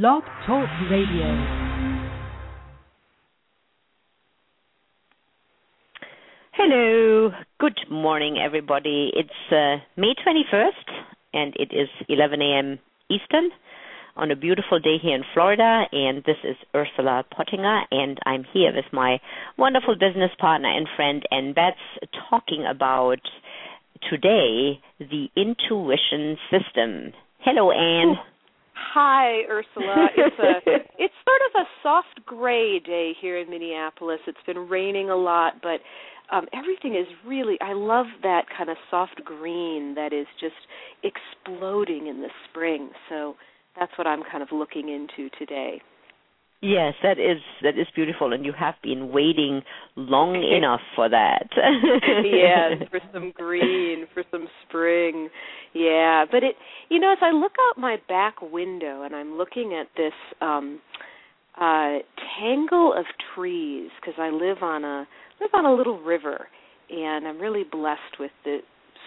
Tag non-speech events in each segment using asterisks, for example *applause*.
Blog Talk Radio. Hello. Good morning, everybody. It's uh, May 21st, and it is 11 a.m. Eastern on a beautiful day here in Florida. And this is Ursula Pottinger, and I'm here with my wonderful business partner and friend Ann Betts talking about today the intuition system. Hello, Ann. Hi, Ursula. It's a *laughs* it's sort of a soft gray day here in Minneapolis. It's been raining a lot, but um everything is really I love that kind of soft green that is just exploding in the spring. So that's what I'm kind of looking into today. Yes, that is that is beautiful, and you have been waiting long *laughs* enough for that. *laughs* yes, for *laughs* some green, for some spring. Yeah, but it, you know, as I look out my back window and I'm looking at this um uh tangle of trees because I live on a live on a little river, and I'm really blessed with the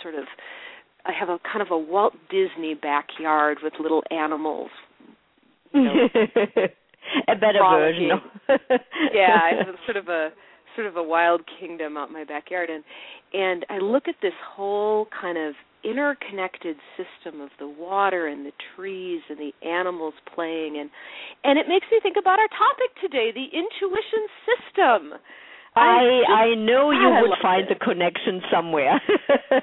sort of. I have a kind of a Walt Disney backyard with little animals. You know, a better version. *laughs* yeah, I have *laughs* sort of a sort of a wild kingdom out in my backyard and and I look at this whole kind of interconnected system of the water and the trees and the animals playing and and it makes me think about our topic today, the intuition system. I I know you I would find it. the connection somewhere. *laughs*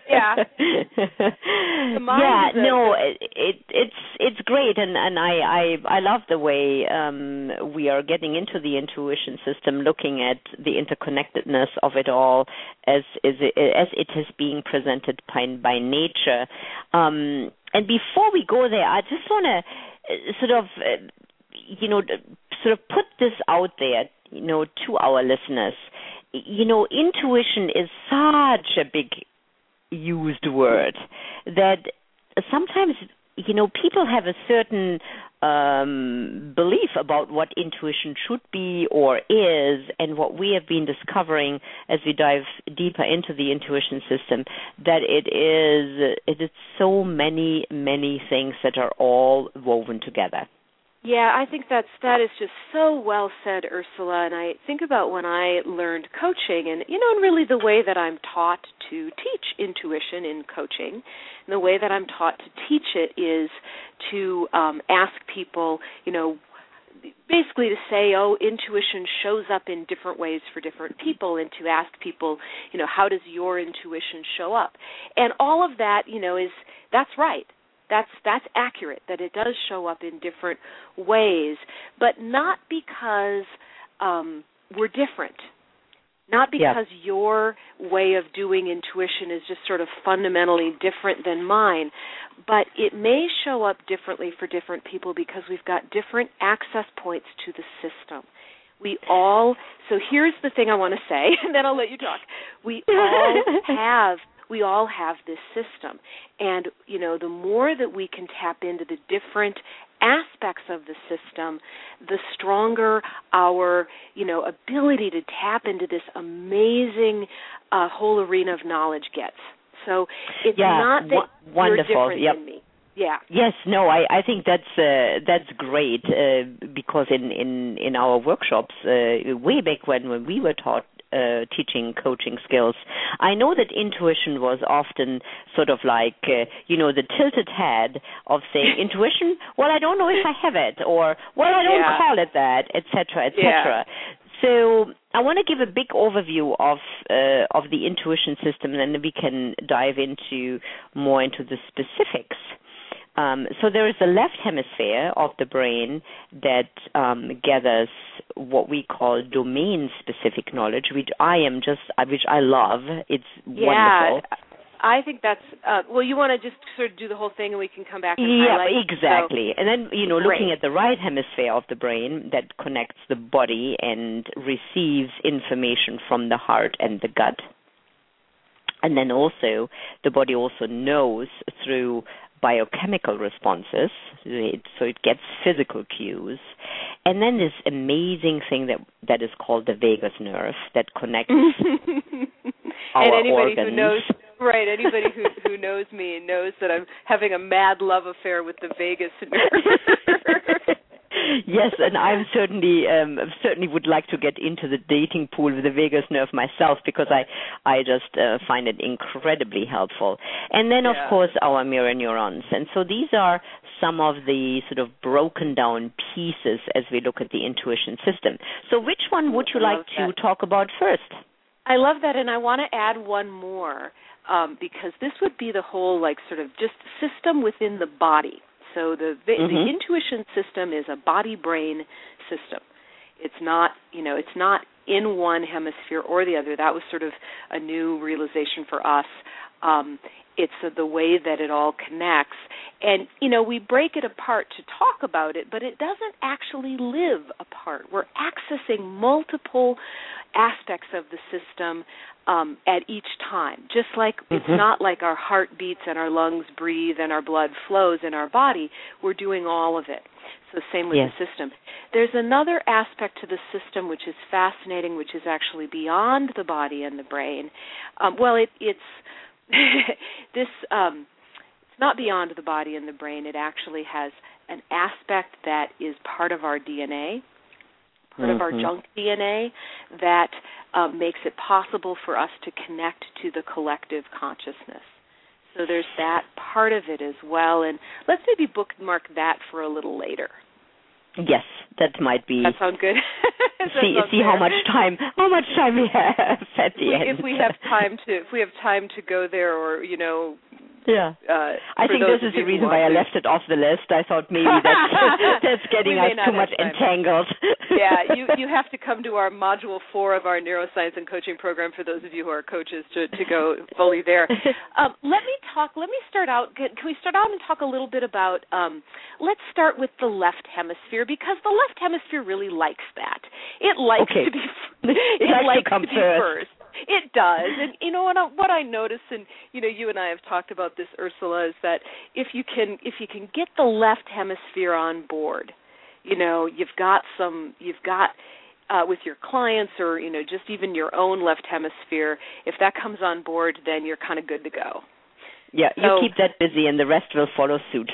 Yeah. *laughs* yeah, no, it, it it's it's great and and I I I love the way um we are getting into the intuition system looking at the interconnectedness of it all as is it, as it is being presented by by nature. Um and before we go there, I just want to sort of uh, you know sort of put this out there you know to our listeners you know intuition is such a big used word that sometimes you know people have a certain um belief about what intuition should be or is and what we have been discovering as we dive deeper into the intuition system that it is it is so many many things that are all woven together Yeah, I think that's that is just so well said, Ursula. And I think about when I learned coaching, and you know, and really the way that I'm taught to teach intuition in coaching, and the way that I'm taught to teach it is to um, ask people, you know, basically to say, oh, intuition shows up in different ways for different people, and to ask people, you know, how does your intuition show up? And all of that, you know, is that's right that's that's accurate that it does show up in different ways but not because um we're different. Not because your way of doing intuition is just sort of fundamentally different than mine but it may show up differently for different people because we've got different access points to the system. We all so here's the thing i want to say *laughs* and then i'll let you talk. We all *laughs* have we all have this system and you know the more that we can tap into the different aspects of the system the stronger our you know ability to tap into this amazing uh, whole arena of knowledge gets so it's Yeah, not that wo- wonderful. you're different Yep. than me yeah Yes, no, I, I think that's uh, that's great uh, because in, in, in our workshops uh, way back when when we were taught uh, teaching coaching skills, I know that intuition was often sort of like uh, you know the tilted head of saying *laughs* intuition. Well, I don't know if I have it, or well, I don't Yeah. call it that, etc., etc. So I want to give a big overview of uh, of the intuition system, and then we can dive into more into the specifics. Um, so there is the left hemisphere of the brain that um, gathers what we call domain-specific knowledge, which I am just, uh, which I love. It's yeah wonderful. I think that's uh, well. You want to just sort of do the whole thing, and we can come back and Yeah, highlight. So- exactly. and then, you know, looking Great. at the right hemisphere of the brain that connects the body and receives information from the heart and the gut. And then also, the body also knows through biochemical responses, so it gets physical cues. And then this amazing thing that that is called the vagus nerve that connects *laughs* our and anybody organs. who knows right anybody who who knows me knows that i'm having a mad love affair with the vagus nerve *laughs* yes, and I'm certainly um, certainly would like to get into the dating pool with the vagus nerve myself because I I just uh, find it incredibly helpful. And then yeah. of course our mirror neurons. And so these are some of the sort of broken down pieces as we look at the intuition system. So which one would you like to talk about first? I love that, and I want to add one more um, because this would be the whole like sort of just system within the body. So the the, mm-hmm. the intuition system is a body brain system. It's not you know it's not in one hemisphere or the other. That was sort of a new realization for us. Um, it's uh, the way that it all connects and you know we break it apart to talk about it but it doesn't actually live apart we're accessing multiple aspects of the system um, at each time. Just like mm-hmm. it's not like our heart beats and our lungs breathe and our blood flows in our body, we're doing all of it. So same with yes. the system. There's another aspect to the system which is fascinating, which is actually beyond the body and the brain. Um, well, it, it's *laughs* this. Um, it's not beyond the body and the brain. It actually has an aspect that is part of our DNA part mm-hmm. of our mm-hmm. junk DNA that um, makes it possible for us to connect to the collective consciousness. So there's that part of it as well, and let's maybe bookmark that for a little later. Yes, that might be. That sounds good. *laughs* that see sounds see fair. how much time how much time we have at the if we, end. If we have time to if we have time to go there, or you know, yeah. Uh, I think this is the reason why I left it off the list. I thought maybe *laughs* that's, *laughs* that's getting us too much entangled. *laughs* yeah, you you have to come to our module four of our neuroscience and coaching program for those of you who are coaches to to go fully there. Um, let me talk. Let me start out. Can, can we start out and talk a little bit about? Um, let's start with the left hemisphere because the left hemisphere really likes that. It likes okay. to be. It, it likes, likes to, to be first. first. It does, and you know what I, what I notice, and you know, you and I have talked about this, Ursula, is that if you can if you can get the left hemisphere on board, you know, you've got some, you've got uh, with your clients or you know just even your own left hemisphere. If that comes on board, then you're kind of good to go. Yeah, so, you keep that busy, and the rest will follow suit.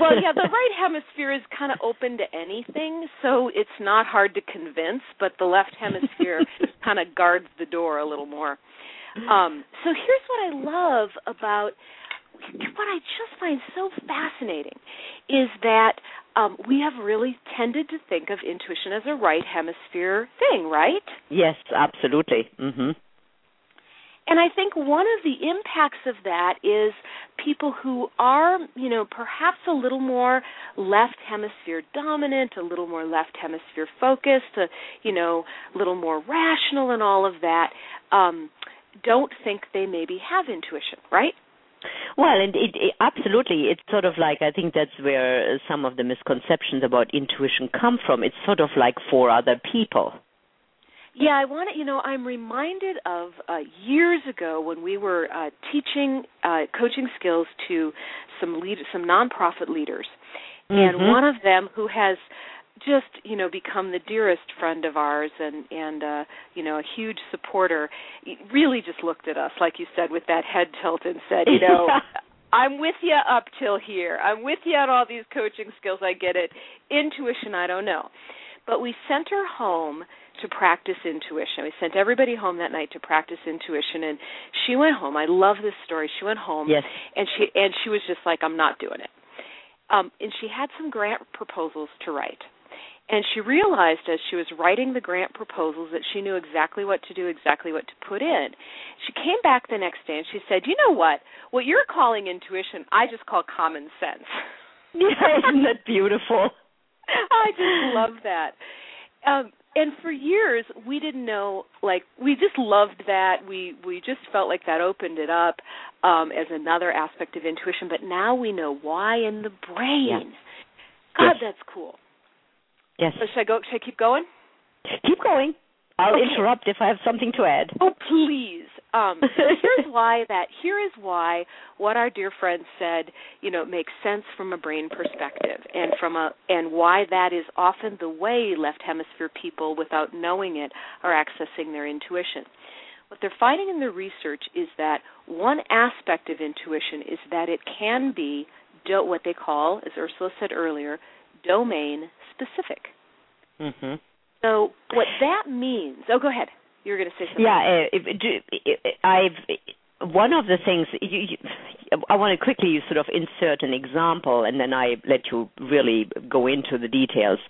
well, yeah, the *laughs* right hemisphere is kind of open to anything, so it's not hard to convince. But the left hemisphere *laughs* kind of guards the door a little more. Um, so here's what I love about what I just find so fascinating is that um, we have really tended to think of intuition as a right hemisphere thing, right? Yes, absolutely. Mm-hmm. And I think one of the impacts of that is people who are, you know, perhaps a little more left hemisphere dominant, a little more left hemisphere focused, a, you know, a little more rational and all of that, um, don't think they maybe have intuition, right? Well, and it, it, absolutely, it's sort of like I think that's where some of the misconceptions about intuition come from. It's sort of like for other people. Yeah, I want to. You know, I'm reminded of uh, years ago when we were uh, teaching uh, coaching skills to some lead, some nonprofit leaders, mm-hmm. and one of them who has just you know become the dearest friend of ours and and uh you know a huge supporter really just looked at us like you said with that head tilt and said you know *laughs* I'm with you up till here. I'm with you on all these coaching skills. I get it. Intuition, I don't know. But we sent her home to practice intuition. We sent everybody home that night to practice intuition and she went home. I love this story. She went home yes. and she and she was just like I'm not doing it. Um and she had some grant proposals to write. And she realized as she was writing the grant proposals that she knew exactly what to do, exactly what to put in. She came back the next day and she said, "You know what? What you're calling intuition, I just call common sense." Yeah, *laughs* isn't that beautiful? *laughs* I just love that. Um, and for years we didn't know like we just loved that. We we just felt like that opened it up um as another aspect of intuition. But now we know why in the brain. Yeah. god yes. that's cool. Yes. So should i go should i keep going? Keep going. I'll okay. interrupt if i have something to add. Oh please um, *laughs* here's why that here is why what our dear friend said, you know, makes sense from a brain perspective, and from a and why that is often the way left hemisphere people, without knowing it, are accessing their intuition. What they're finding in the research is that one aspect of intuition is that it can be do, what they call, as Ursula said earlier, domain specific. Mm-hmm. So what that means? Oh, go ahead. You were going to say something. Yeah, uh, if, do, I've one of the things you, you, I want to quickly sort of insert an example, and then I let you really go into the details.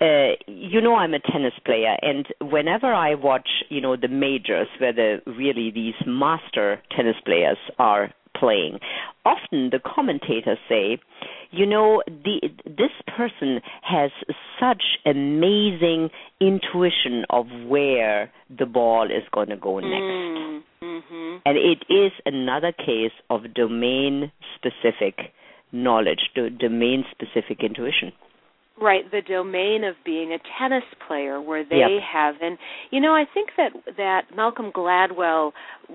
Uh, you know, I'm a tennis player, and whenever I watch, you know, the majors, where the really these master tennis players are playing, often the commentators say, you know, the, this person has such amazing intuition of where the ball is going to go next. Mm, mm-hmm. And it is another case of domain specific knowledge, domain specific intuition. Right, the domain of being a tennis player where they yep. have and you know, I think that that Malcolm Gladwell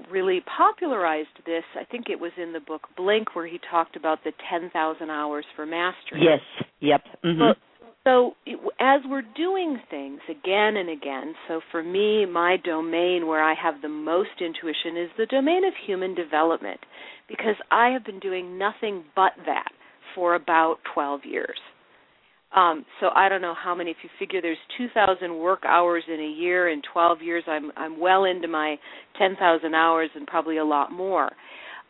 really popularized this. I think it was in the book Blink where he talked about the 10,000 hours for mastery. Yes, yep. Mm-hmm. so as we're doing things again and again, so for me my domain where I have the most intuition is the domain of human development because I have been doing nothing but that for about 12 years. Um, so I don't know how many. If you figure there's 2,000 work hours in a year, in 12 years, I'm I'm well into my 10,000 hours and probably a lot more.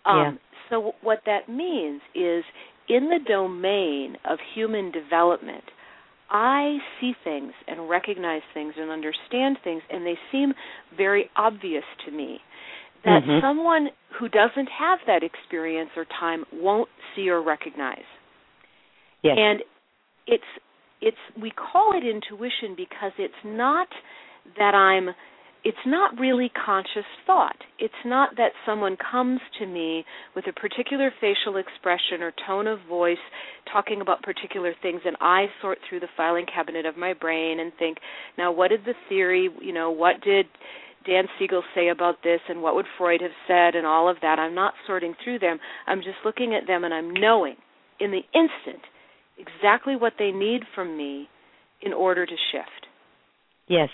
Um, yeah. So what that means is, in the domain of human development, I see things and recognize things and understand things, and they seem very obvious to me. That mm-hmm. someone who doesn't have that experience or time won't see or recognize. Yes. And it's it's we call it intuition because it's not that I'm it's not really conscious thought. It's not that someone comes to me with a particular facial expression or tone of voice talking about particular things and I sort through the filing cabinet of my brain and think, now what did the theory, you know, what did Dan Siegel say about this and what would Freud have said and all of that. I'm not sorting through them. I'm just looking at them and I'm knowing in the instant exactly what they need from me in order to shift. Yes.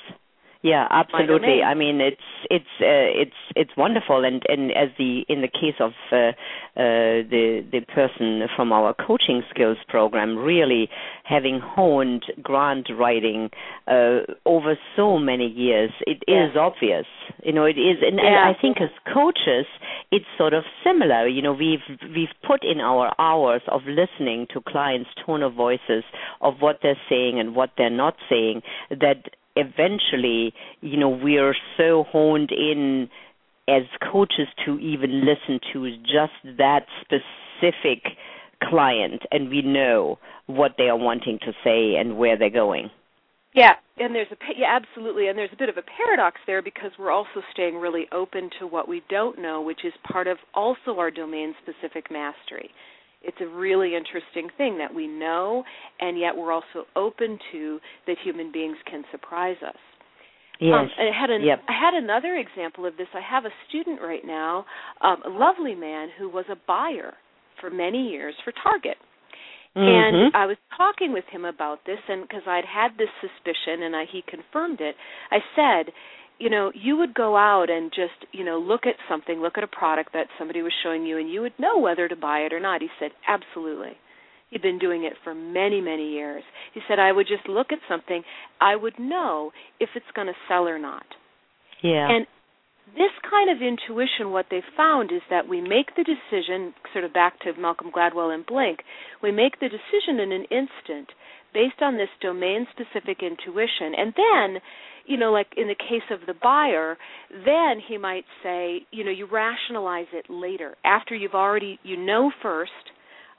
Yeah, absolutely. I mean, it's it's uh, it's it's wonderful, and and as the in the case of uh, uh, the the person from our coaching skills program, really having honed grant writing uh, over so many years, it yes. is obvious. You know, it is, and, yeah. and I think as coaches, it's sort of similar. You know, we've we've put in our hours of listening to clients' tone of voices, of what they're saying and what they're not saying, that eventually, you know, we're so honed in as coaches to even listen to just that specific client and we know what they are wanting to say and where they're going. Yeah, and there's a yeah, absolutely, and there's a bit of a paradox there because we're also staying really open to what we don't know, which is part of also our domain specific mastery it's a really interesting thing that we know and yet we're also open to that human beings can surprise us. Yes. Um, I had an, yep. I had another example of this. I have a student right now, um, a lovely man who was a buyer for many years for Target. Mm-hmm. And I was talking with him about this, and because I'd had this suspicion, and I, he confirmed it, I said, you know, you would go out and just, you know, look at something, look at a product that somebody was showing you, and you would know whether to buy it or not. He said, absolutely. He'd been doing it for many, many years. He said, I would just look at something, I would know if it's going to sell or not. Yeah. And this kind of intuition, what they found is that we make the decision, sort of back to Malcolm Gladwell and Blink, we make the decision in an instant based on this domain specific intuition. And then you know, like in the case of the buyer, then he might say, you know, you rationalize it later after you've already, you know, first,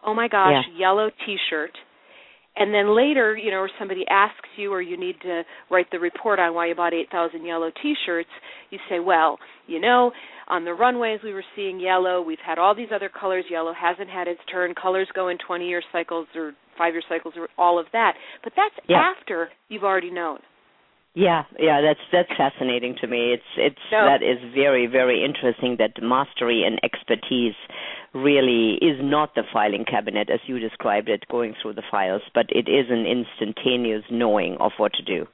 oh my gosh, yeah. yellow T-shirt, and then later, you know, or somebody asks you, or you need to write the report on why you bought 8,000 yellow T-shirts, you say, well, you know, on the runways we were seeing yellow. We've had all these other colors. Yellow hasn't had its turn. Colors go in 20-year cycles or five-year cycles, or all of that. But that's yeah. after you've already known. Yeah, yeah, that's that's fascinating to me. It's it's no. that is very very interesting that mastery and expertise really is not the filing cabinet as you described it, going through the files, but it is an instantaneous knowing of what to do.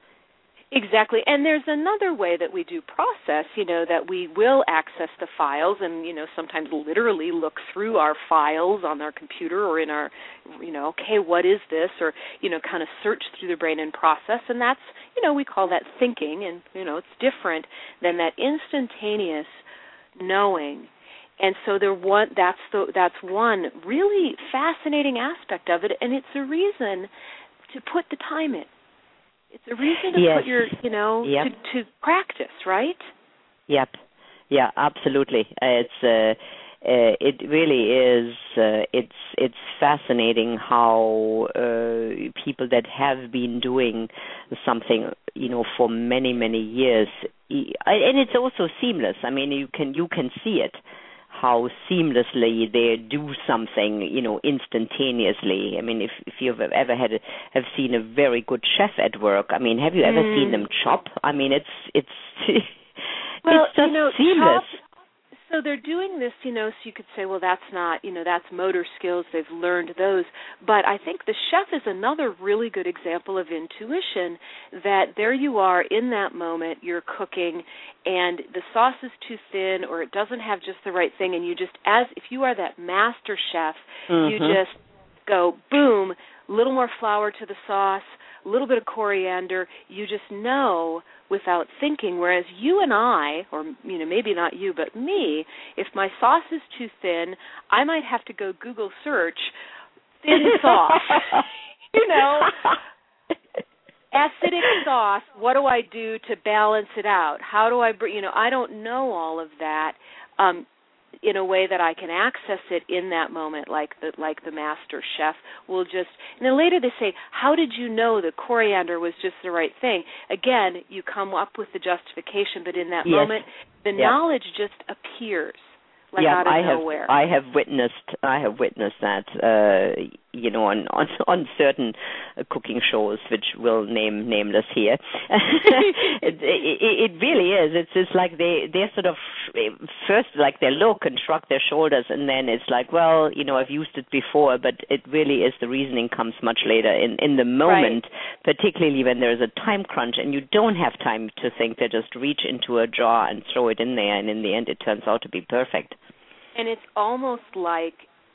Exactly. And there's another way that we do process, you know, that we will access the files and, you know, sometimes literally look through our files on our computer or in our, you know, okay, what is this? Or, you know, kind of search through the brain and process. And that's, you know, we call that thinking. And, you know, it's different than that instantaneous knowing. And so there one that's the that's one really fascinating aspect of it and it's a reason to put the time in it's a reason to yes. put your, you know, yep. to, to practice, right? Yep. Yeah, absolutely. It's uh, uh, it really is. Uh, it's it's fascinating how uh, people that have been doing something, you know, for many many years, and it's also seamless. I mean, you can you can see it how seamlessly they do something, you know, instantaneously. I mean, if if you've ever had a, have seen a very good chef at work, I mean, have you ever mm. seen them chop? I mean, it's it's *laughs* well, it's just you know, seamless. Chop, so they're doing this, you know, so you could say, well, that's not, you know, that's motor skills. They've learned those. But I think the chef is another really good example of intuition that there you are in that moment, you're cooking, and the sauce is too thin or it doesn't have just the right thing, and you just, as if you are that master chef, mm-hmm. you just go, boom, a little more flour to the sauce, a little bit of coriander. You just know without thinking. Whereas you and I, or you know, maybe not you, but me, if my sauce is too thin, I might have to go Google search thin *laughs* sauce. *laughs* you know, *laughs* acidic sauce. What do I do to balance it out? How do I, you know, I don't know all of that. Um, in a way that I can access it in that moment, like the like the master chef will just. And then later they say, "How did you know the coriander was just the right thing?" Again, you come up with the justification, but in that yes. moment, the knowledge just appears like yeah, out of I have nowhere. I have witnessed I have witnessed that uh you know on on *laughs* on certain uh, cooking shows which will name nameless here. *laughs* it, it, it really is. It's just like they they're sort of first like they look and shrug their shoulders and then it's like well you know I've used it before but it really is the reasoning comes much later in in the moment right. particularly when there's a time crunch and you don't have time to think they just reach into a jar and throw it in there and in the end it turns out to be perfect. And it's almost like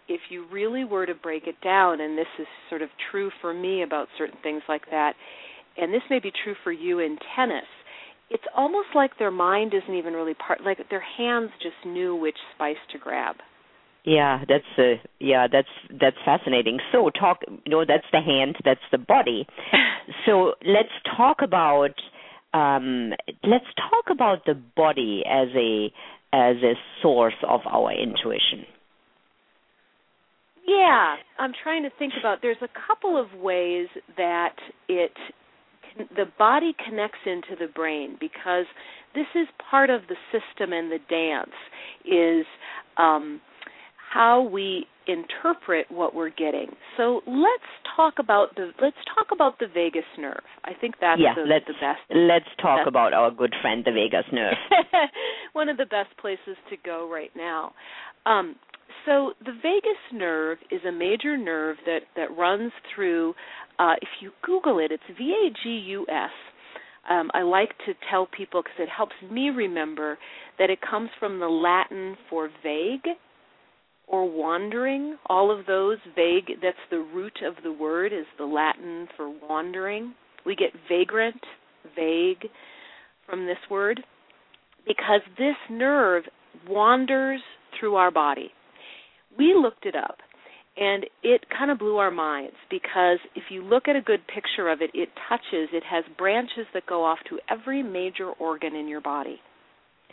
if you really were to break it down, and this is sort of true for me about certain things like that, and this may be true for you in tennis, it's almost like their mind isn't even really part like their hands just knew which spice to grab. Yeah, that's uh, yeah, that's that's fascinating. So talk, you know, that's the hand, that's the body. *laughs* so let's talk about um, let's talk about the body as a as a source of our intuition? Yeah, I'm trying to think about. There's a couple of ways that it the body connects into the brain because this is part of the system and the dance is um, how we interpret what we're getting. So let's talk about the let's talk about the vagus nerve. I think that's yeah, the, let's, the best. Let's talk about our good friend the vagus nerve. *laughs* One of the best places to go right now. Um, so the vagus nerve is a major nerve that that runs through. Uh, if you Google it, it's V A G U S. Um, I like to tell people because it helps me remember that it comes from the Latin for vague or wandering. All of those vague, that's the root of the word, is the Latin for wandering. We get vagrant, vague from this word because this nerve wanders through our body. We looked it up and it kind of blew our minds because if you look at a good picture of it, it touches, it has branches that go off to every major organ in your body.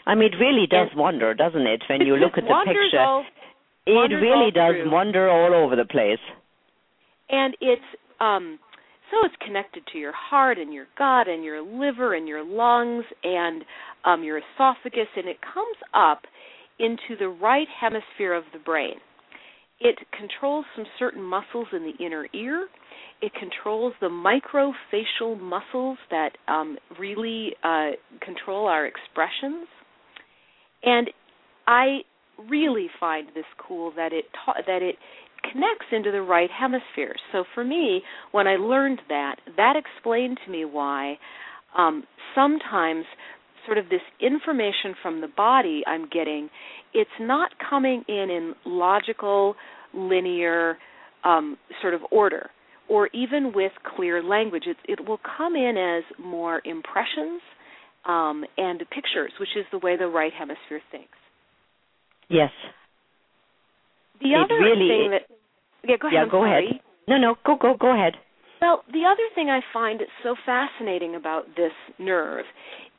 I mean, it really does and wander, doesn't it? When you look at the picture, all, it really does through. wander all over the place. And it's um so it's connected to your heart and your gut and your liver and your lungs and um your esophagus and it comes up into the right hemisphere of the brain. It controls some certain muscles in the inner ear. It controls the microfacial muscles that um, really uh, control our expressions. And I really find this cool that it ta- that it connects into the right hemisphere. So for me, when I learned that, that explained to me why um, sometimes sort of this information from the body I'm getting, it's not coming in in logical, linear um, sort of order, or even with clear language. It, it will come in as more impressions um, and pictures, which is the way the right hemisphere thinks. Yes. The it other really, thing that yeah, go ahead. Yeah, go ahead. No, no, go go go ahead. Well, the other thing I find so fascinating about this nerve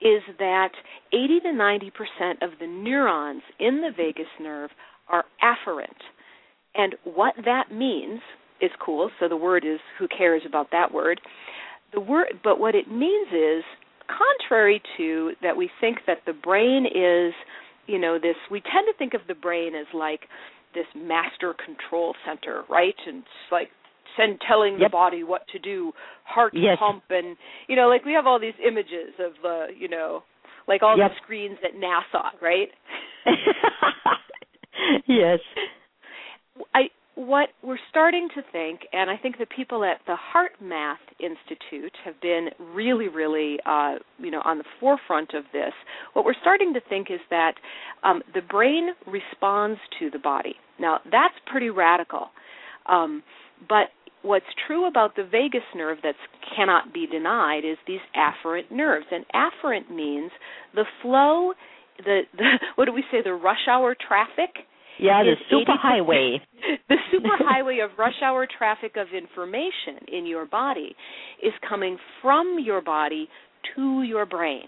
is that 80 to 90% of the neurons in the vagus nerve are afferent. And what that means is cool. So the word is who cares about that word? The word but what it means is contrary to that we think that the brain is, you know, this we tend to think of the brain as like this master control center, right? And it's like send telling yep. the body what to do, heart yes. pump, and you know, like we have all these images of, uh, you know, like all yep. the screens at NASA, right? *laughs* yes. I what we're starting to think, and I think the people at the HeartMath Institute have been really, really, uh, you know, on the forefront of this. What we're starting to think is that um, the brain responds to the body. Now, that's pretty radical, um, but what's true about the vagus nerve that cannot be denied is these afferent nerves, and afferent means the flow, the, the *laughs* what do we say, the rush hour traffic yeah, the superhighway. *laughs* the superhighway of rush hour traffic of information in your body is coming from your body to your brain.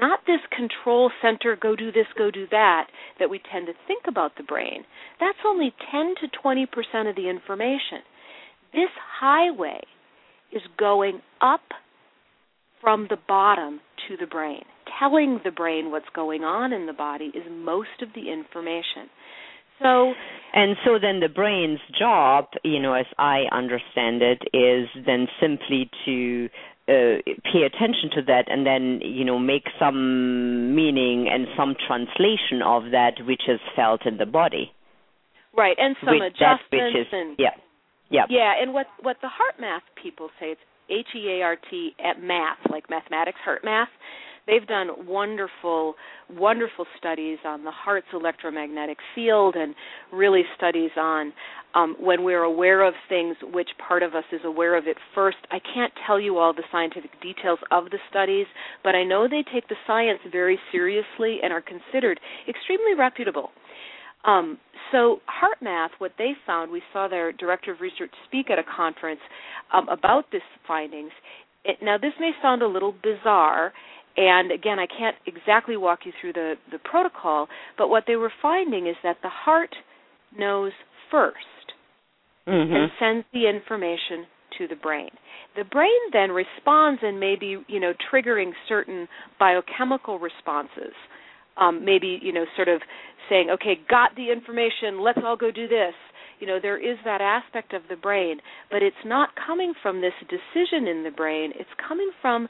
Not this control center, go do this, go do that, that we tend to think about the brain. That's only 10 to 20% of the information. This highway is going up from the bottom to the brain. Telling the brain what's going on in the body is most of the information. So and so then the brain's job, you know, as I understand it, is then simply to uh, pay attention to that and then you know make some meaning and some translation of that which is felt in the body. Right, and some With adjustments that which is, and yeah, yeah, yeah. And what what the heart math people say it's H E A R T at math like mathematics heart math. they've done wonderful wonderful studies on the heart's electromagnetic field and really studies on um, when we're aware of things which part of us is aware of it first i can't tell you all the scientific details of the studies but i know they take the science very seriously and are considered extremely reputable um, so HeartMath, what they found, we saw their director of research speak at a conference um, about this findings. It, now, this may sound a little bizarre, and again, I can't exactly walk you through the, the protocol, but what they were finding is that the heart knows 1st mm-hmm. and sends the information to the brain. The brain then responds and maybe, you know, triggering certain biochemical responses. Um, maybe, you know, sort of saying, okay, got the information, let's all go do this. You know, there is that aspect of the brain, but it's not coming from this decision in the brain. It's coming from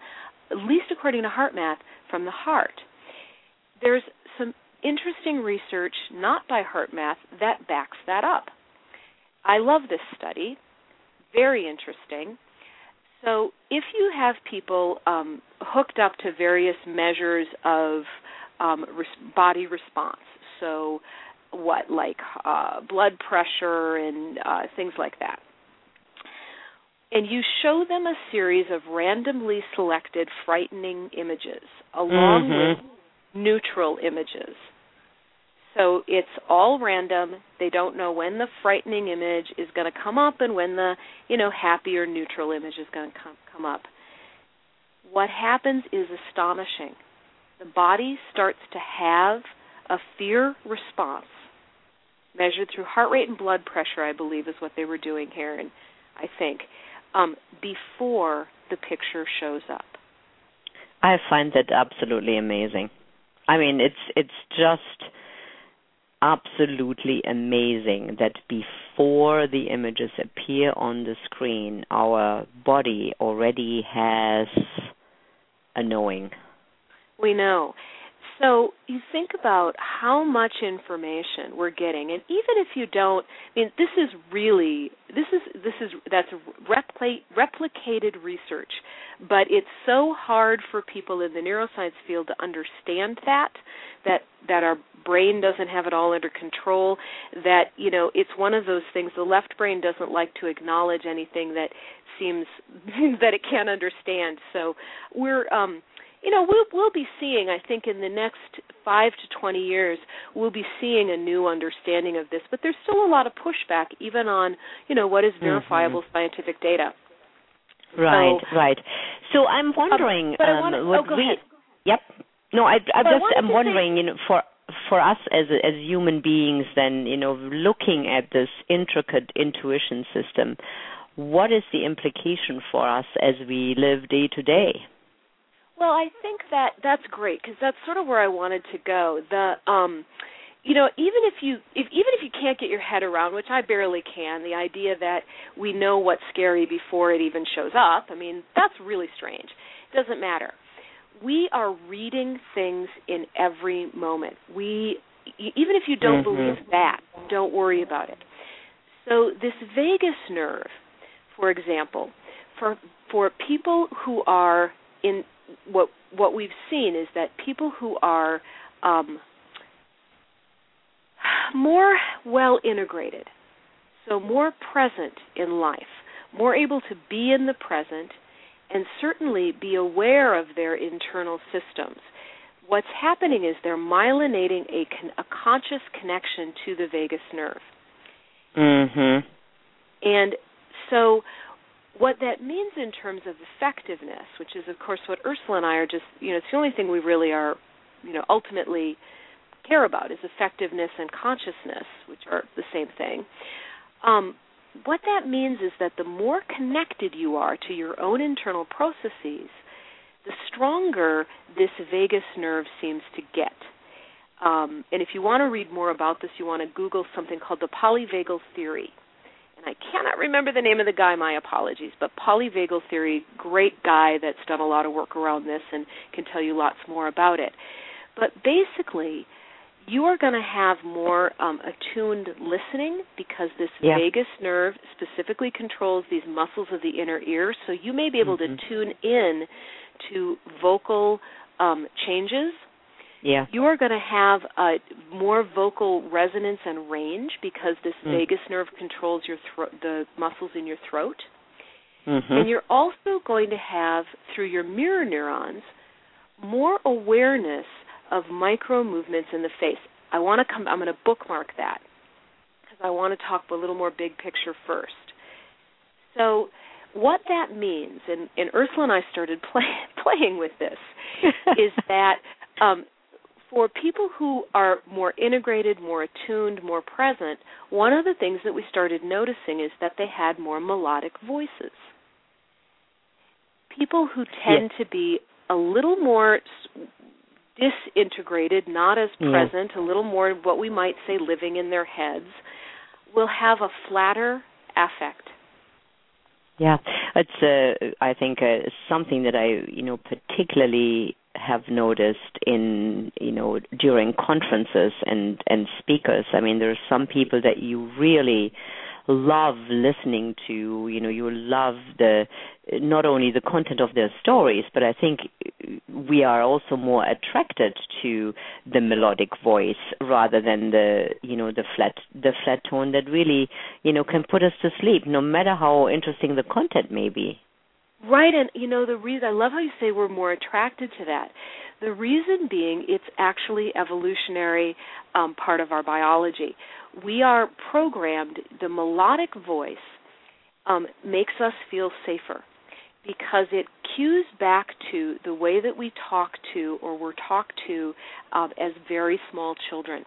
at least according to HeartMath, from the heart. There's some interesting research, not by HeartMath, that backs that up. I love this study, very interesting. So, if you have people um, hooked up to various measures of um, res- body response, so what, like uh, blood pressure and uh, things like that, and you show them a series of randomly selected frightening images along mm-hmm. with neutral images. So it's all random. They don't know when the frightening image is going to come up and when the, you know, happy or neutral image is going to come come up. What happens is astonishing. The body starts to have a fear response measured through heart rate and blood pressure, I believe is what they were doing here and I think um, before the picture shows up. I find that absolutely amazing. I mean, it's it's just absolutely amazing that before the images appear on the screen, our body already has a knowing. We know. so you think about how much information we're getting, and even if you don't, I mean, this is really this is this is that's replicate, replicated research, but it's so hard for people in the neuroscience field to understand that that that our brain doesn't have it all under control. That you know, it's one of those things. The left brain doesn't like to acknowledge anything that seems *laughs* that it can't understand. So we're um you know we'll we'll be seeing i think in the next 5 to 20 years we'll be seeing a new understanding of this but there's still a lot of pushback even on you know what is mm-hmm. verifiable mm-hmm. scientific data right so, right so i'm wondering um, but I wanna, um, oh, we, ahead. yep no i i just i'm wondering say, you know for for us as as human beings then you know looking at this intricate intuition system what is the implication for us as we live day to day well, I think that that's great because that's sort of where I wanted to go. The um you know, even if you if even if you can't get your head around, which I barely can, the idea that we know what's scary before it even shows up, I mean, that's really strange. It doesn't matter. We are reading things in every moment. We even if you don't mm-hmm. believe that, don't worry about it. So this vagus nerve, for example, for for people who are in what what we've seen is that people who are um, more well integrated, so more present in life, more able to be in the present, and certainly be aware of their internal systems. What's happening is they're myelinating a, con- a conscious connection to the vagus nerve. Mhm. And so what that means in terms of effectiveness, which is of course what Ursula and I are just you know, it's the only thing we really are, you know, ultimately care about is effectiveness and consciousness, which are the same thing. Um, what that means is that the more connected you are to your own internal processes, the stronger this vagus nerve seems to get. Um, and if you want to read more about this, you want to Google something called the polyvagal theory and I cannot remember the name of the guy, my apologies, but polyvagal theory, great guy that's done a lot of work around this and can tell you lots more about it. But basically, you are going to have more um, attuned listening because this yeah. vagus nerve specifically controls these muscles of the inner ear. So you may be able mm-hmm. to tune in to vocal um, changes yeah. you are going to have a more vocal resonance and range because this mm. vagus nerve controls your thro- the muscles in your throat. Mm-hmm. And you're also going to have through your mirror neurons more awareness of micro movements in the face. I want to come I'm going to bookmark that because I want to talk a little more big picture first. So what that means, and, and Ursula and I started *laughs* play, playing with this, *laughs* is that um, for people who are more integrated, more attuned, more present, one of the things that we started noticing is that they had more melodic voices. People who tend yes. to be a little more disintegrated, not as present, a little more what we might say living in their heads, will have a flatter affect. Yeah, it's uh, I think uh, something that I you know particularly have noticed in you know during conferences and and speakers. I mean there are some people that you really love listening to you know you love the not only the content of their stories but i think we are also more attracted to the melodic voice rather than the you know the flat the flat tone that really you know can put us to sleep no matter how interesting the content may be Right, and you know the reason I love how you say we're more attracted to that. The reason being, it's actually evolutionary um, part of our biology. We are programmed. The melodic voice um, makes us feel safer because it cues back to the way that we talk to or were talked to um, as very small children.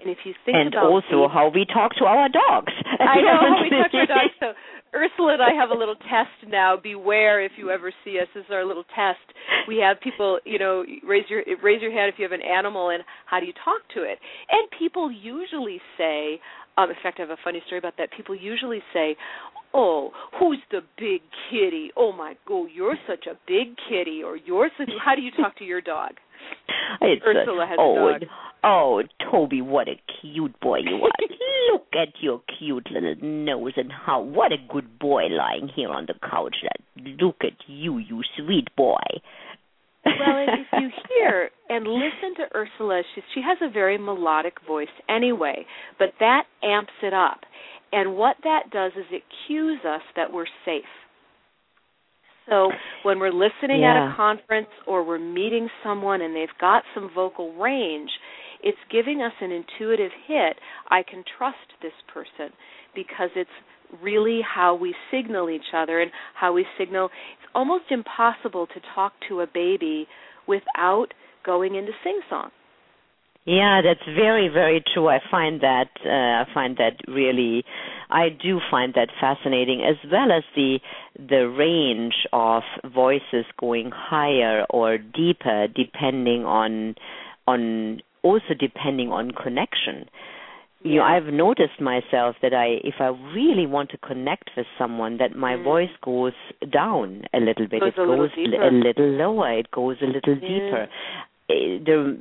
And if you think and about also the, how we talk to our dogs. I know how we talk to our dogs. *laughs* So Ursula and I have a little test now. Beware if you ever see us. This is our little test. We have people, you know, raise your raise your hand if you have an animal and how do you talk to it? And people usually say, um, in fact, I have a funny story about that. People usually say, "Oh, who's the big kitty? Oh my, oh, you're such a big kitty." Or "You're such." How do you talk to your dog? It's Ursula has oh, a dog. Oh, Toby, what a cute boy you are. *laughs* Look at your cute little nose and how what a good boy lying here on the couch. Look at you, you sweet boy. well, if you *laughs* hear and listen to Ursula, she she has a very melodic voice anyway, but that amps it up. And what that does is it cues us that we're safe. So when we're listening yeah. at a conference or we're meeting someone and they've got some vocal range, it's giving us an intuitive hit. I can trust this person because it's really how we signal each other and how we signal. It's almost impossible to talk to a baby without going into sing song. Yeah, that's very, very true. I find that uh, I find that really, I do find that fascinating, as well as the the range of voices going higher or deeper, depending on on also depending on connection. Yeah. You know, I've noticed myself that I, if I really want to connect with someone, that my Mm. voice goes down a little bit. Goes it a little goes deeper. a little lower. It goes a little Yeah. deeper. There,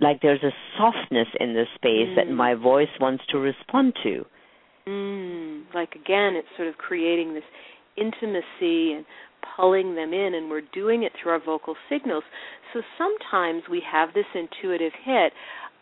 like there's a softness in the space that Mm. my voice wants to respond to. Mm, like again, it's sort of creating this intimacy and pulling them in, and we're doing it through our vocal signals. So sometimes we have this intuitive hit.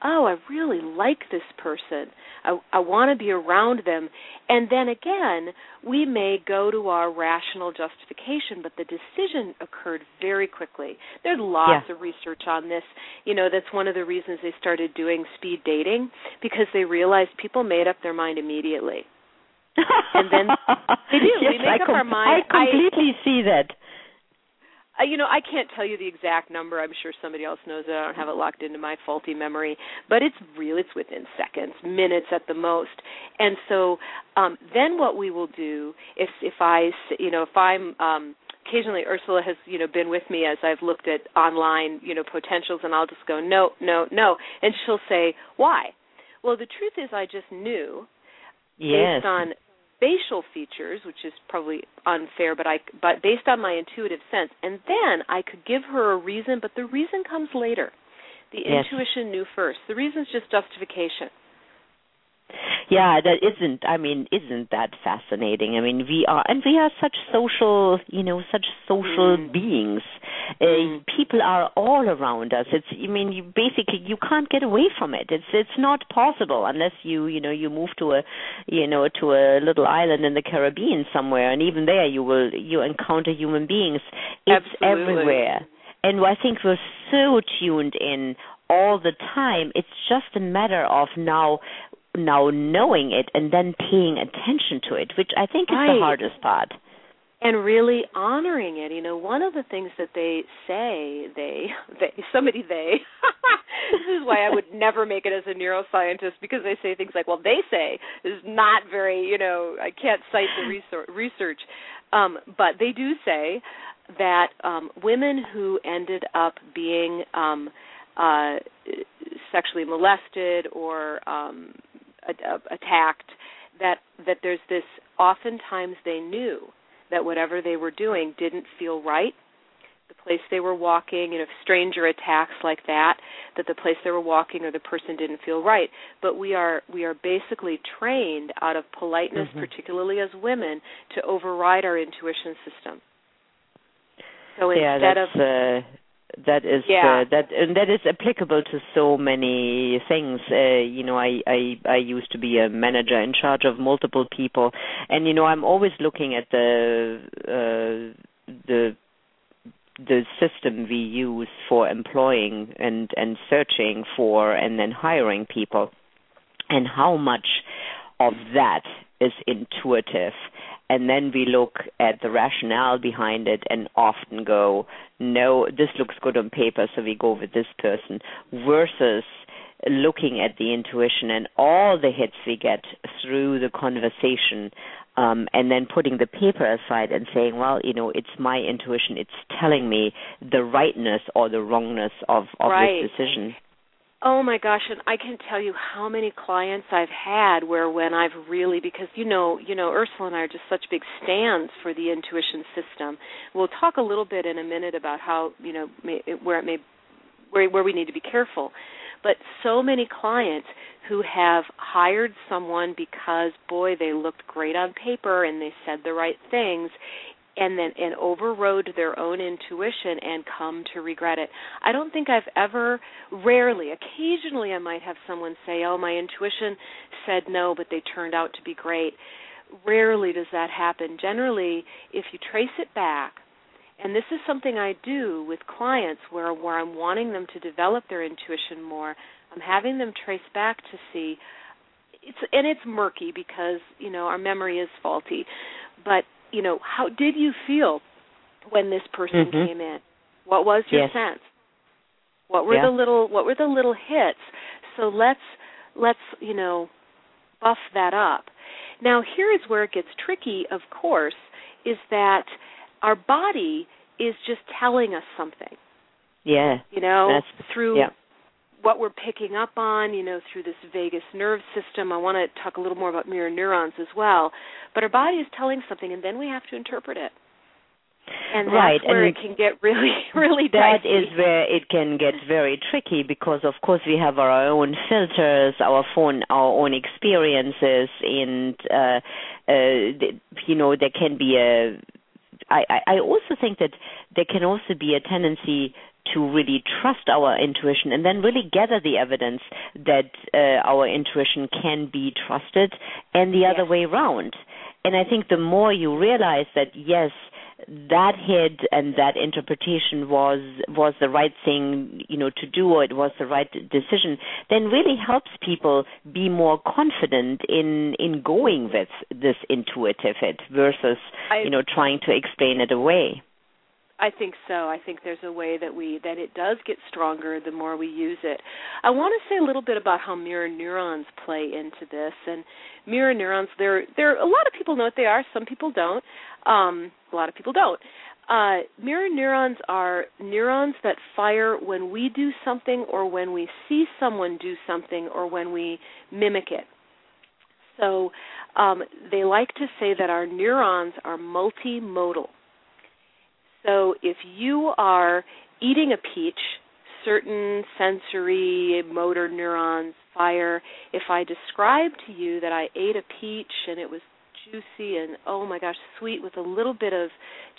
Oh, I really like this person. I, I want to be around them. And then again, we may go to our rational justification, but the decision occurred very quickly. There's lots Yeah. of research on this. You know, that's one of the reasons they started doing speed dating because they realized people made up their mind immediately. *laughs* And then- They do. Yes, We make I up our mind. I completely see that. Uh, you know, I can't tell you the exact number. I'm sure somebody else knows it. I don't have it locked into my faulty memory, but it's real. It's within seconds, minutes at the most. And so, um, then what we will do if if I, s- you know, if I'm um, occasionally Ursula has you know been with me as I've looked at online you know potentials, and I'll just go no, no, no, and she'll say why. Well, the truth is, I just knew Yes. based on facial features, which is probably unfair, but I but based on my intuitive sense, and then I could give her a reason, but the reason comes later. The Yes. intuition knew first. The reason's just justification. Yeah, that isn't. I mean, isn't that fascinating? I mean, we are, and we are such social, you know, such social Mm. beings. Uh, Mm. people are all around us. It's. I mean, you basically you can't get away from it. It's. It's not possible unless you, you know, you move to a, you know, to a little island in the Caribbean somewhere, and even there you will you encounter human beings. It's Absolutely. everywhere, and I think we're so tuned in all the time. It's just a matter of now now knowing it and then paying attention to it, which I think is Right. the hardest part. and really honoring it. You know, one of the things that they say, they, *laughs* they, somebody they. *laughs* this is why I would never make it as a neuroscientist because they say things like, "Well, they say" is not very, you know, I can't cite the research. research. Um, but they do say that um, women who ended up being um, uh, sexually molested or um, attacked, that that there's this. Oftentimes, they knew that whatever they were doing didn't feel right. The place they were walking, and if stranger attacks like that, that the place they were walking or the person didn't feel right. But we are we are basically trained out of politeness, Mhm. particularly as women, to override our intuition system. So yeah, instead of uh, that is Yeah. uh, that and that is applicable to so many things. Uh, you know, I, I I used to be a manager in charge of multiple people, and you know, I'm always looking at the uh, the the system we use for employing and and searching for and then hiring people, and how much of that is intuitive and then we look at the rationale behind it and often go, no, this looks good on paper, so we go with this person, versus looking at the intuition and all the hits we get through the conversation, um, and then putting the paper aside and saying, well, you know, it's my intuition, it's telling me the rightness or the wrongness of, of Right. this decision. Oh my gosh, and I can tell you how many clients I've had where when I've really because you know, you know Ursula and I are just such big stands for the intuition system. We'll talk a little bit in a minute about how, you know, where it may where where we need to be careful. But so many clients who have hired someone because boy they looked great on paper and they said the right things and then and overrode their own intuition and come to regret it. I don't think I've ever rarely, occasionally I might have someone say, "Oh, my intuition said no, but they turned out to be great." Rarely does that happen. Generally, if you trace it back, and this is something I do with clients where where I'm wanting them to develop their intuition more, I'm having them trace back to see it's and it's murky because, you know, our memory is faulty. But you know, how did you feel when this person mm-hmm. came in? What was your yes. sense? What were yeah. the little what were the little hits? So let's let's, you know, buff that up. Now here is where it gets tricky, of course, is that our body is just telling us something. Yeah. You know, through yeah what we're picking up on, you know, through this vagus nerve system. I want to talk a little more about mirror neurons as well. But our body is telling something, and then we have to interpret it. And that's right. where and it can get really, *laughs* really That dicey. is where it can get very tricky because, of course, we have our own filters, our phone, our own experiences, and uh, uh, you know there can be a. I, I also think that there can also be a tendency to really trust our intuition and then really gather the evidence that uh, our intuition can be trusted and the yes. other way around. And I think the more you realize that, yes, that hit and that interpretation was was the right thing you know to do or it was the right decision then really helps people be more confident in in going with this intuitive hit versus I, you know trying to explain it away I think so. I think there's a way that we that it does get stronger the more we use it. I want to say a little bit about how mirror neurons play into this. And mirror neurons, there there a lot of people know what they are. Some people don't. Um, a lot of people don't. Uh, mirror neurons are neurons that fire when we do something or when we see someone do something or when we mimic it. So um, they like to say that our neurons are multimodal. So if you are eating a peach, certain sensory motor neurons fire. If I describe to you that I ate a peach and it was juicy and oh my gosh, sweet with a little bit of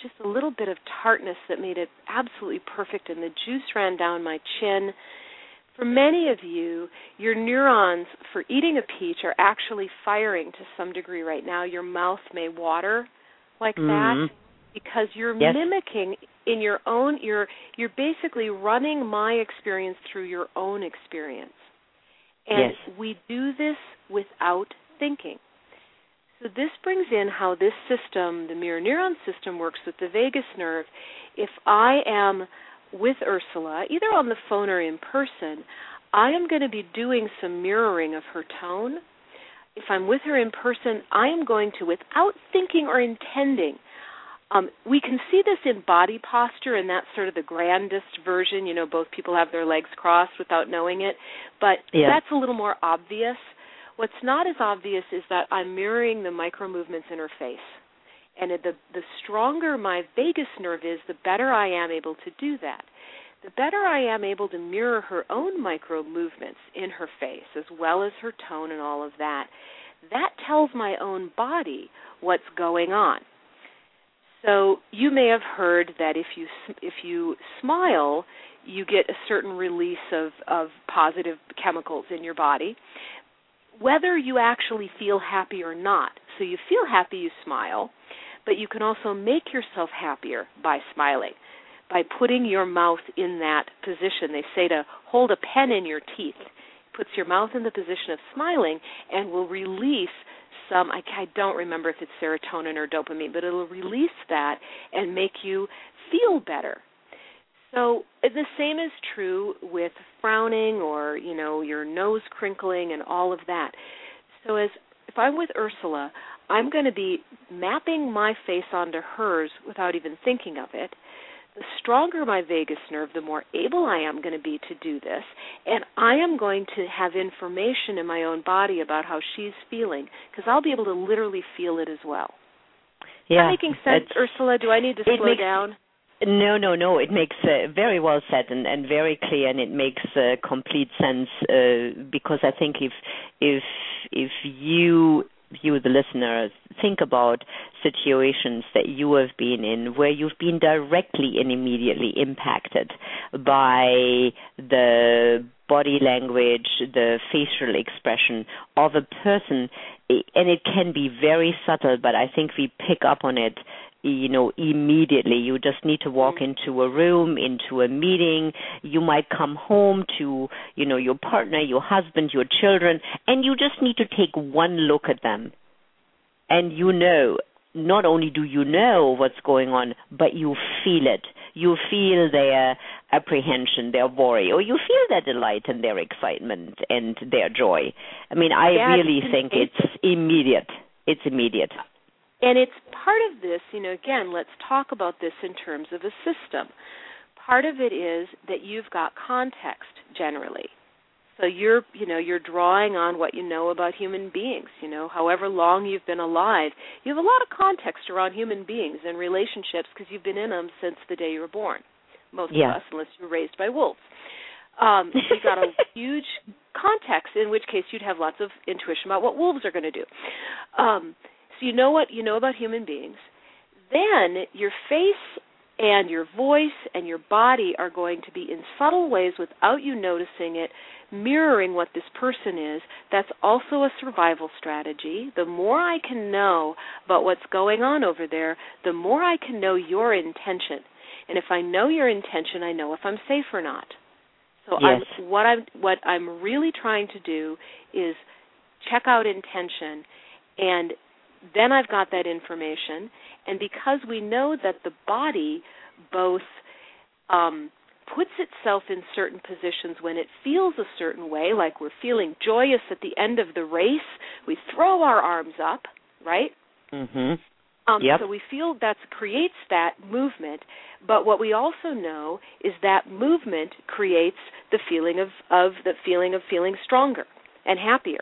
just a little bit of tartness that made it absolutely perfect and the juice ran down my chin. For many of you, your neurons for eating a peach are actually firing to some degree right now. Your mouth may water like mm-hmm. that because you're yes. mimicking in your own you're you're basically running my experience through your own experience and yes. we do this without thinking so this brings in how this system the mirror neuron system works with the vagus nerve if i am with ursula either on the phone or in person i am going to be doing some mirroring of her tone if i'm with her in person i am going to without thinking or intending um, we can see this in body posture, and that's sort of the grandest version. You know, both people have their legs crossed without knowing it, but yeah. that's a little more obvious. What's not as obvious is that I'm mirroring the micro movements in her face. And the the stronger my vagus nerve is, the better I am able to do that. The better I am able to mirror her own micro movements in her face, as well as her tone and all of that, that tells my own body what's going on. So you may have heard that if you if you smile, you get a certain release of of positive chemicals in your body, whether you actually feel happy or not. So you feel happy, you smile, but you can also make yourself happier by smiling, by putting your mouth in that position. They say to hold a pen in your teeth puts your mouth in the position of smiling and will release I, I don't remember if it's serotonin or dopamine, but it'll release that and make you feel better. So uh, the same is true with frowning or you know your nose crinkling and all of that. So as if I'm with Ursula, I'm going to be mapping my face onto hers without even thinking of it the stronger my vagus nerve, the more able I am going to be to do this. And I am going to have information in my own body about how she's feeling because I'll be able to literally feel it as well. Yeah. Is that making sense, Ursula? Do I need to slow makes, down? No, no, no. It makes uh, very well said and, and very clear, and it makes uh, complete sense uh, because I think if if if you you, the listeners, think about situations that you have been in where you've been directly and immediately impacted by the body language, the facial expression of a person, and it can be very subtle, but I think we pick up on it you know immediately. You just need to walk mm. into a room into a meeting. You might come home to you know your partner your husband your children and you just need to take one look at them. And you know not only do you know what's going on but you feel it. You feel their apprehension their worry or you feel their delight and their excitement and their joy. I mean i yeah, really think it's immediate. It's immediate and it's part of this, you know, again, let's talk about this in terms of a system. Part of it is that you've got context generally. So you're, you know, you're drawing on what you know about human beings, you know, however long you've been alive. You have a lot of context around human beings and relationships because you've been in them since the day you were born. Most yeah. of us, unless you were raised by wolves. Um, you've got a *laughs* huge context, in which case you'd have lots of intuition about what wolves are going to do. Um, so you know what you know about human beings. Then your face and your voice and your body are going to be in subtle ways without you noticing it mirroring what this person is that's also a survival strategy the more i can know about what's going on over there the more i can know your intention and if i know your intention i know if i'm safe or not so yes. I'm, what i'm what i'm really trying to do is check out intention and then I've got that information, and because we know that the body both um, puts itself in certain positions when it feels a certain way, like we're feeling joyous at the end of the race, we throw our arms up, right? Mhm. Um, yep. So we feel that creates that movement, but what we also know is that movement creates the feeling of, of the feeling of feeling stronger and happier.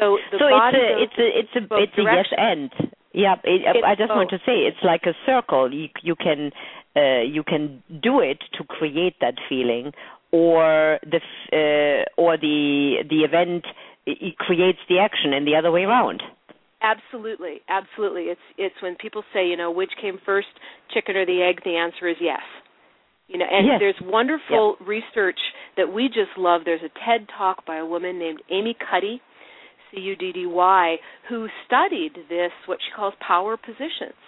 So so it's a it's a it's a it's a yes and. Yeah, it, I just both. want to say it's like a circle. You you can uh, you can do it to create that feeling, or the uh, or the the event it creates the action, and the other way around. Absolutely, absolutely. It's it's when people say, you know, which came first, chicken or the egg? The answer is yes. You know, and yes. there's wonderful yep. research that we just love. There's a TED talk by a woman named Amy Cuddy C U D D Y, who studied this, what she calls power positions,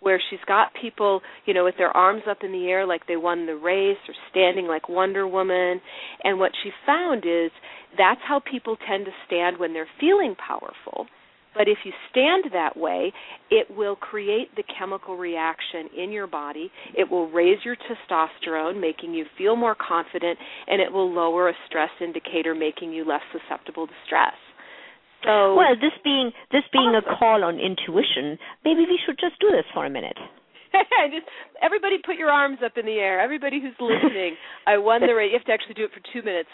where she's got people, you know, with their arms up in the air like they won the race or standing like Wonder Woman. And what she found is that's how people tend to stand when they're feeling powerful. But if you stand that way, it will create the chemical reaction in your body. It will raise your testosterone, making you feel more confident, and it will lower a stress indicator, making you less susceptible to stress. So well, this being this being awesome. a call on intuition, maybe we should just do this for a minute. *laughs* just everybody put your arms up in the air. Everybody who's listening, I won the race. You have to actually do it for two minutes.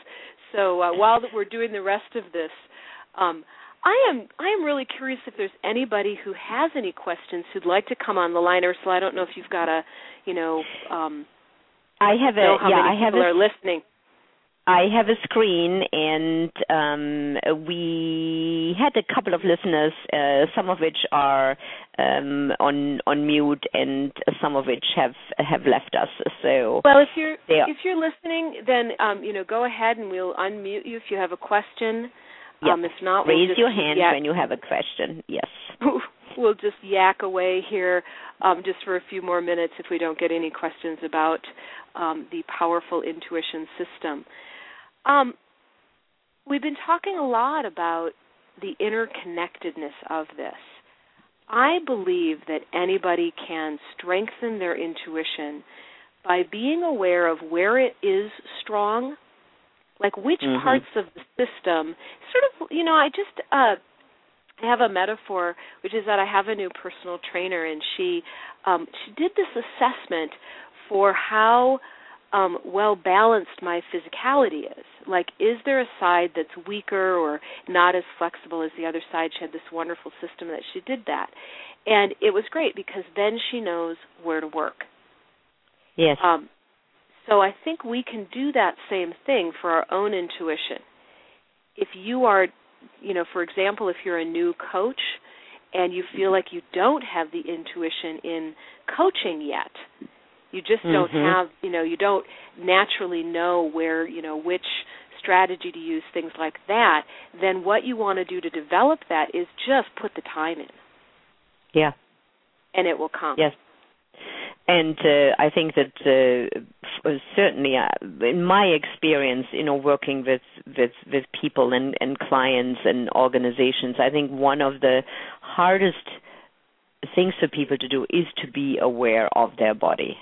So uh, while we're doing the rest of this, um, I am I am really curious if there's anybody who has any questions who'd like to come on the line. Ursula, I don't know if you've got a, you know, um, I have a yeah. I have people a, are listening. I have a screen, and um, we had a couple of listeners, uh, some of which are um, on on mute, and some of which have have left us. So, well, if you're if you're listening, then um, you know go ahead and we'll unmute you if you have a question. Yep. Um, if not, raise we'll your hand yak- when you have a question. Yes. *laughs* we'll just yak away here um, just for a few more minutes if we don't get any questions about um, the powerful intuition system. Um, we've been talking a lot about the interconnectedness of this. I believe that anybody can strengthen their intuition by being aware of where it is strong, like which mm-hmm. parts of the system. Sort of, you know, I just uh, have a metaphor, which is that I have a new personal trainer, and she um, she did this assessment for how um, well balanced my physicality is. Like, is there a side that's weaker or not as flexible as the other side? She had this wonderful system that she did that. And it was great because then she knows where to work. Yes. Um, so I think we can do that same thing for our own intuition. If you are, you know, for example, if you're a new coach and you feel like you don't have the intuition in coaching yet, you just don't mm-hmm. have, you know, you don't naturally know where, you know, which strategy to use, things like that, then what you want to do to develop that is just put the time in. Yeah. And it will come. Yes. And uh, I think that uh, certainly, uh, in my experience, you know, working with with with people and and clients and organizations, I think one of the hardest things for people to do is to be aware of their body.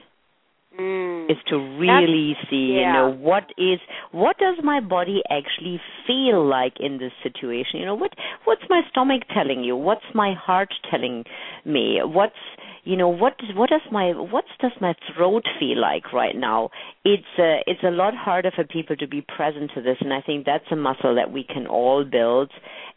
Mm. Is to really That's, see, yeah. you know, what is what does my body actually feel like in this situation? You know, what what's my stomach telling you? What's my heart telling me? What's you know what what does my what does my throat feel like right now it's a it's a lot harder for people to be present to this and i think that's a muscle that we can all build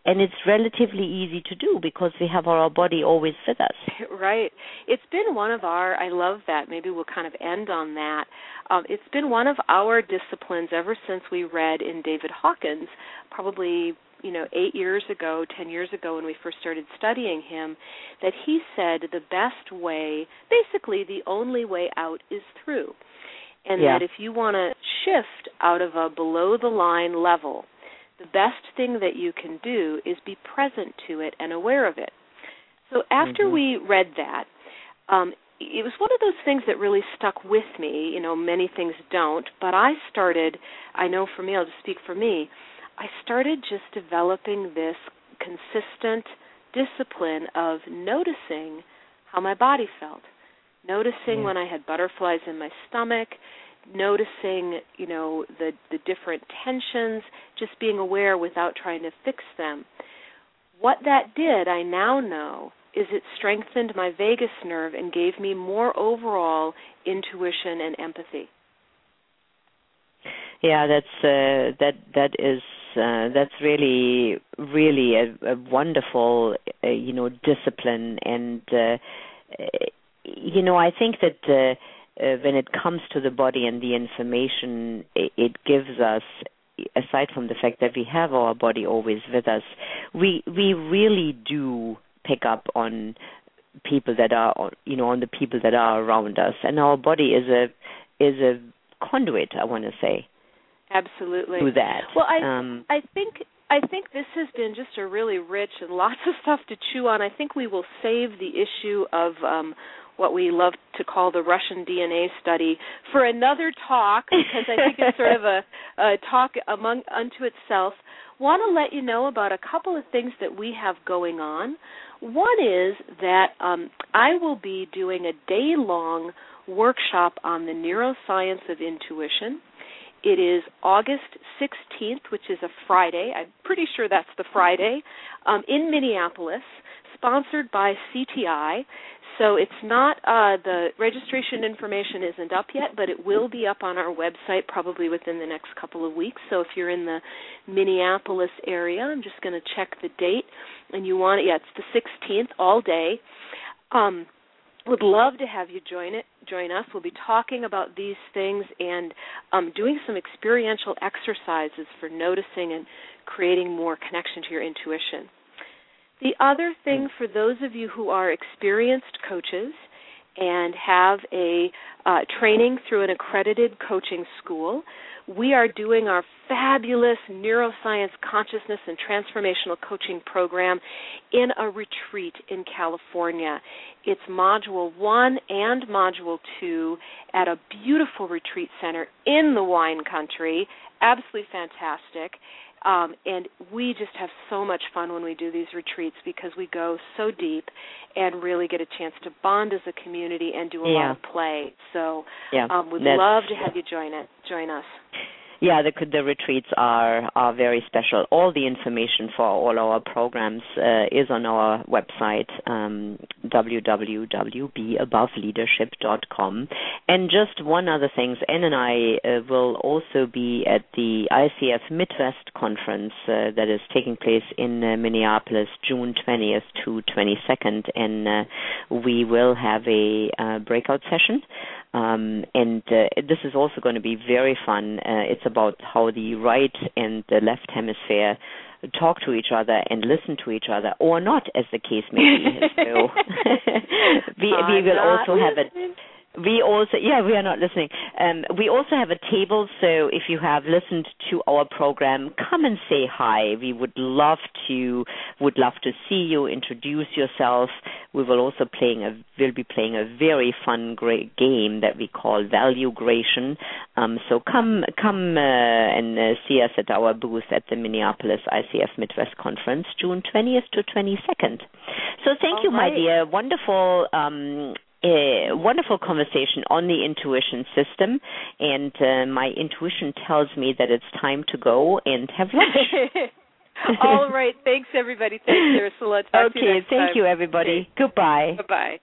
and it's relatively easy to do because we have our body always with us *laughs* right it's been one of our i love that maybe we'll kind of end on that um, it's been one of our disciplines ever since we read in david hawkins probably you know, eight years ago, ten years ago, when we first started studying him, that he said the best way, basically the only way out is through. And yeah. that if you want to shift out of a below the line level, the best thing that you can do is be present to it and aware of it. So after mm-hmm. we read that, um, it was one of those things that really stuck with me. You know, many things don't, but I started, I know for me, I'll just speak for me, I started just developing this consistent discipline of noticing how my body felt. Noticing yeah. when I had butterflies in my stomach, noticing, you know, the the different tensions, just being aware without trying to fix them. What that did, I now know, is it strengthened my vagus nerve and gave me more overall intuition and empathy. Yeah, that's uh, that that is uh, that's really really a, a wonderful uh, you know discipline and uh, you know I think that uh, when it comes to the body and the information it, it gives us aside from the fact that we have our body always with us we we really do pick up on people that are you know on the people that are around us and our body is a is a conduit I want to say Absolutely. Do that. Well, I um, I think I think this has been just a really rich and lots of stuff to chew on. I think we will save the issue of um what we love to call the Russian DNA study for another talk because I think it's sort of a, *laughs* a talk among unto itself. Want to let you know about a couple of things that we have going on. One is that um, I will be doing a day long workshop on the neuroscience of intuition. It is August 16th, which is a Friday. I'm pretty sure that's the Friday, um, in Minneapolis, sponsored by CTI. So it's not uh, the registration information isn't up yet, but it will be up on our website probably within the next couple of weeks. So if you're in the Minneapolis area, I'm just going to check the date, and you want it. Yeah, it's the 16th, all day. Um, would love to have you join it join us we'll be talking about these things and um, doing some experiential exercises for noticing and creating more connection to your intuition the other thing for those of you who are experienced coaches and have a uh, training through an accredited coaching school we are doing our fabulous neuroscience consciousness and transformational coaching program in a retreat in California. It's module 1 and module 2 at a beautiful retreat center in the wine country. Absolutely fantastic. Um, and we just have so much fun when we do these retreats because we go so deep and really get a chance to bond as a community and do a yeah. lot of play. So yeah, um, we'd that's, love to have you join it. Join us. Yeah, the the retreats are are very special. All the information for all our programs uh, is on our website um, www.beaboveleadership.com. And just one other thing, Ann and I uh, will also be at the ICF Midwest conference uh, that is taking place in uh, Minneapolis, June 20th to 22nd, and uh, we will have a uh, breakout session Um, and uh, this is also going to be very fun. Uh, it's about how the right and the left hemisphere talk to each other and listen to each other, or not, as the case may be. so *laughs* *laughs* we, we will also have a *laughs* we also, yeah, we are not listening. Um, we also have a table, so if you have listened to our program, come and say hi. We would love to, would love to see you, introduce yourself. We will also playing a, will be playing a very fun, great game that we call Valuegration. Um, so come, come uh, and uh, see us at our booth at the Minneapolis ICF Midwest Conference, June 20th to 22nd. So thank All you, right. my dear. Wonderful. Um, a wonderful conversation on the intuition system, and uh, my intuition tells me that it's time to go and have lunch. *laughs* All right. Thanks, everybody. Thanks, Ursula. Talk okay, to you next thank time. you, everybody. Okay. Goodbye. Bye bye.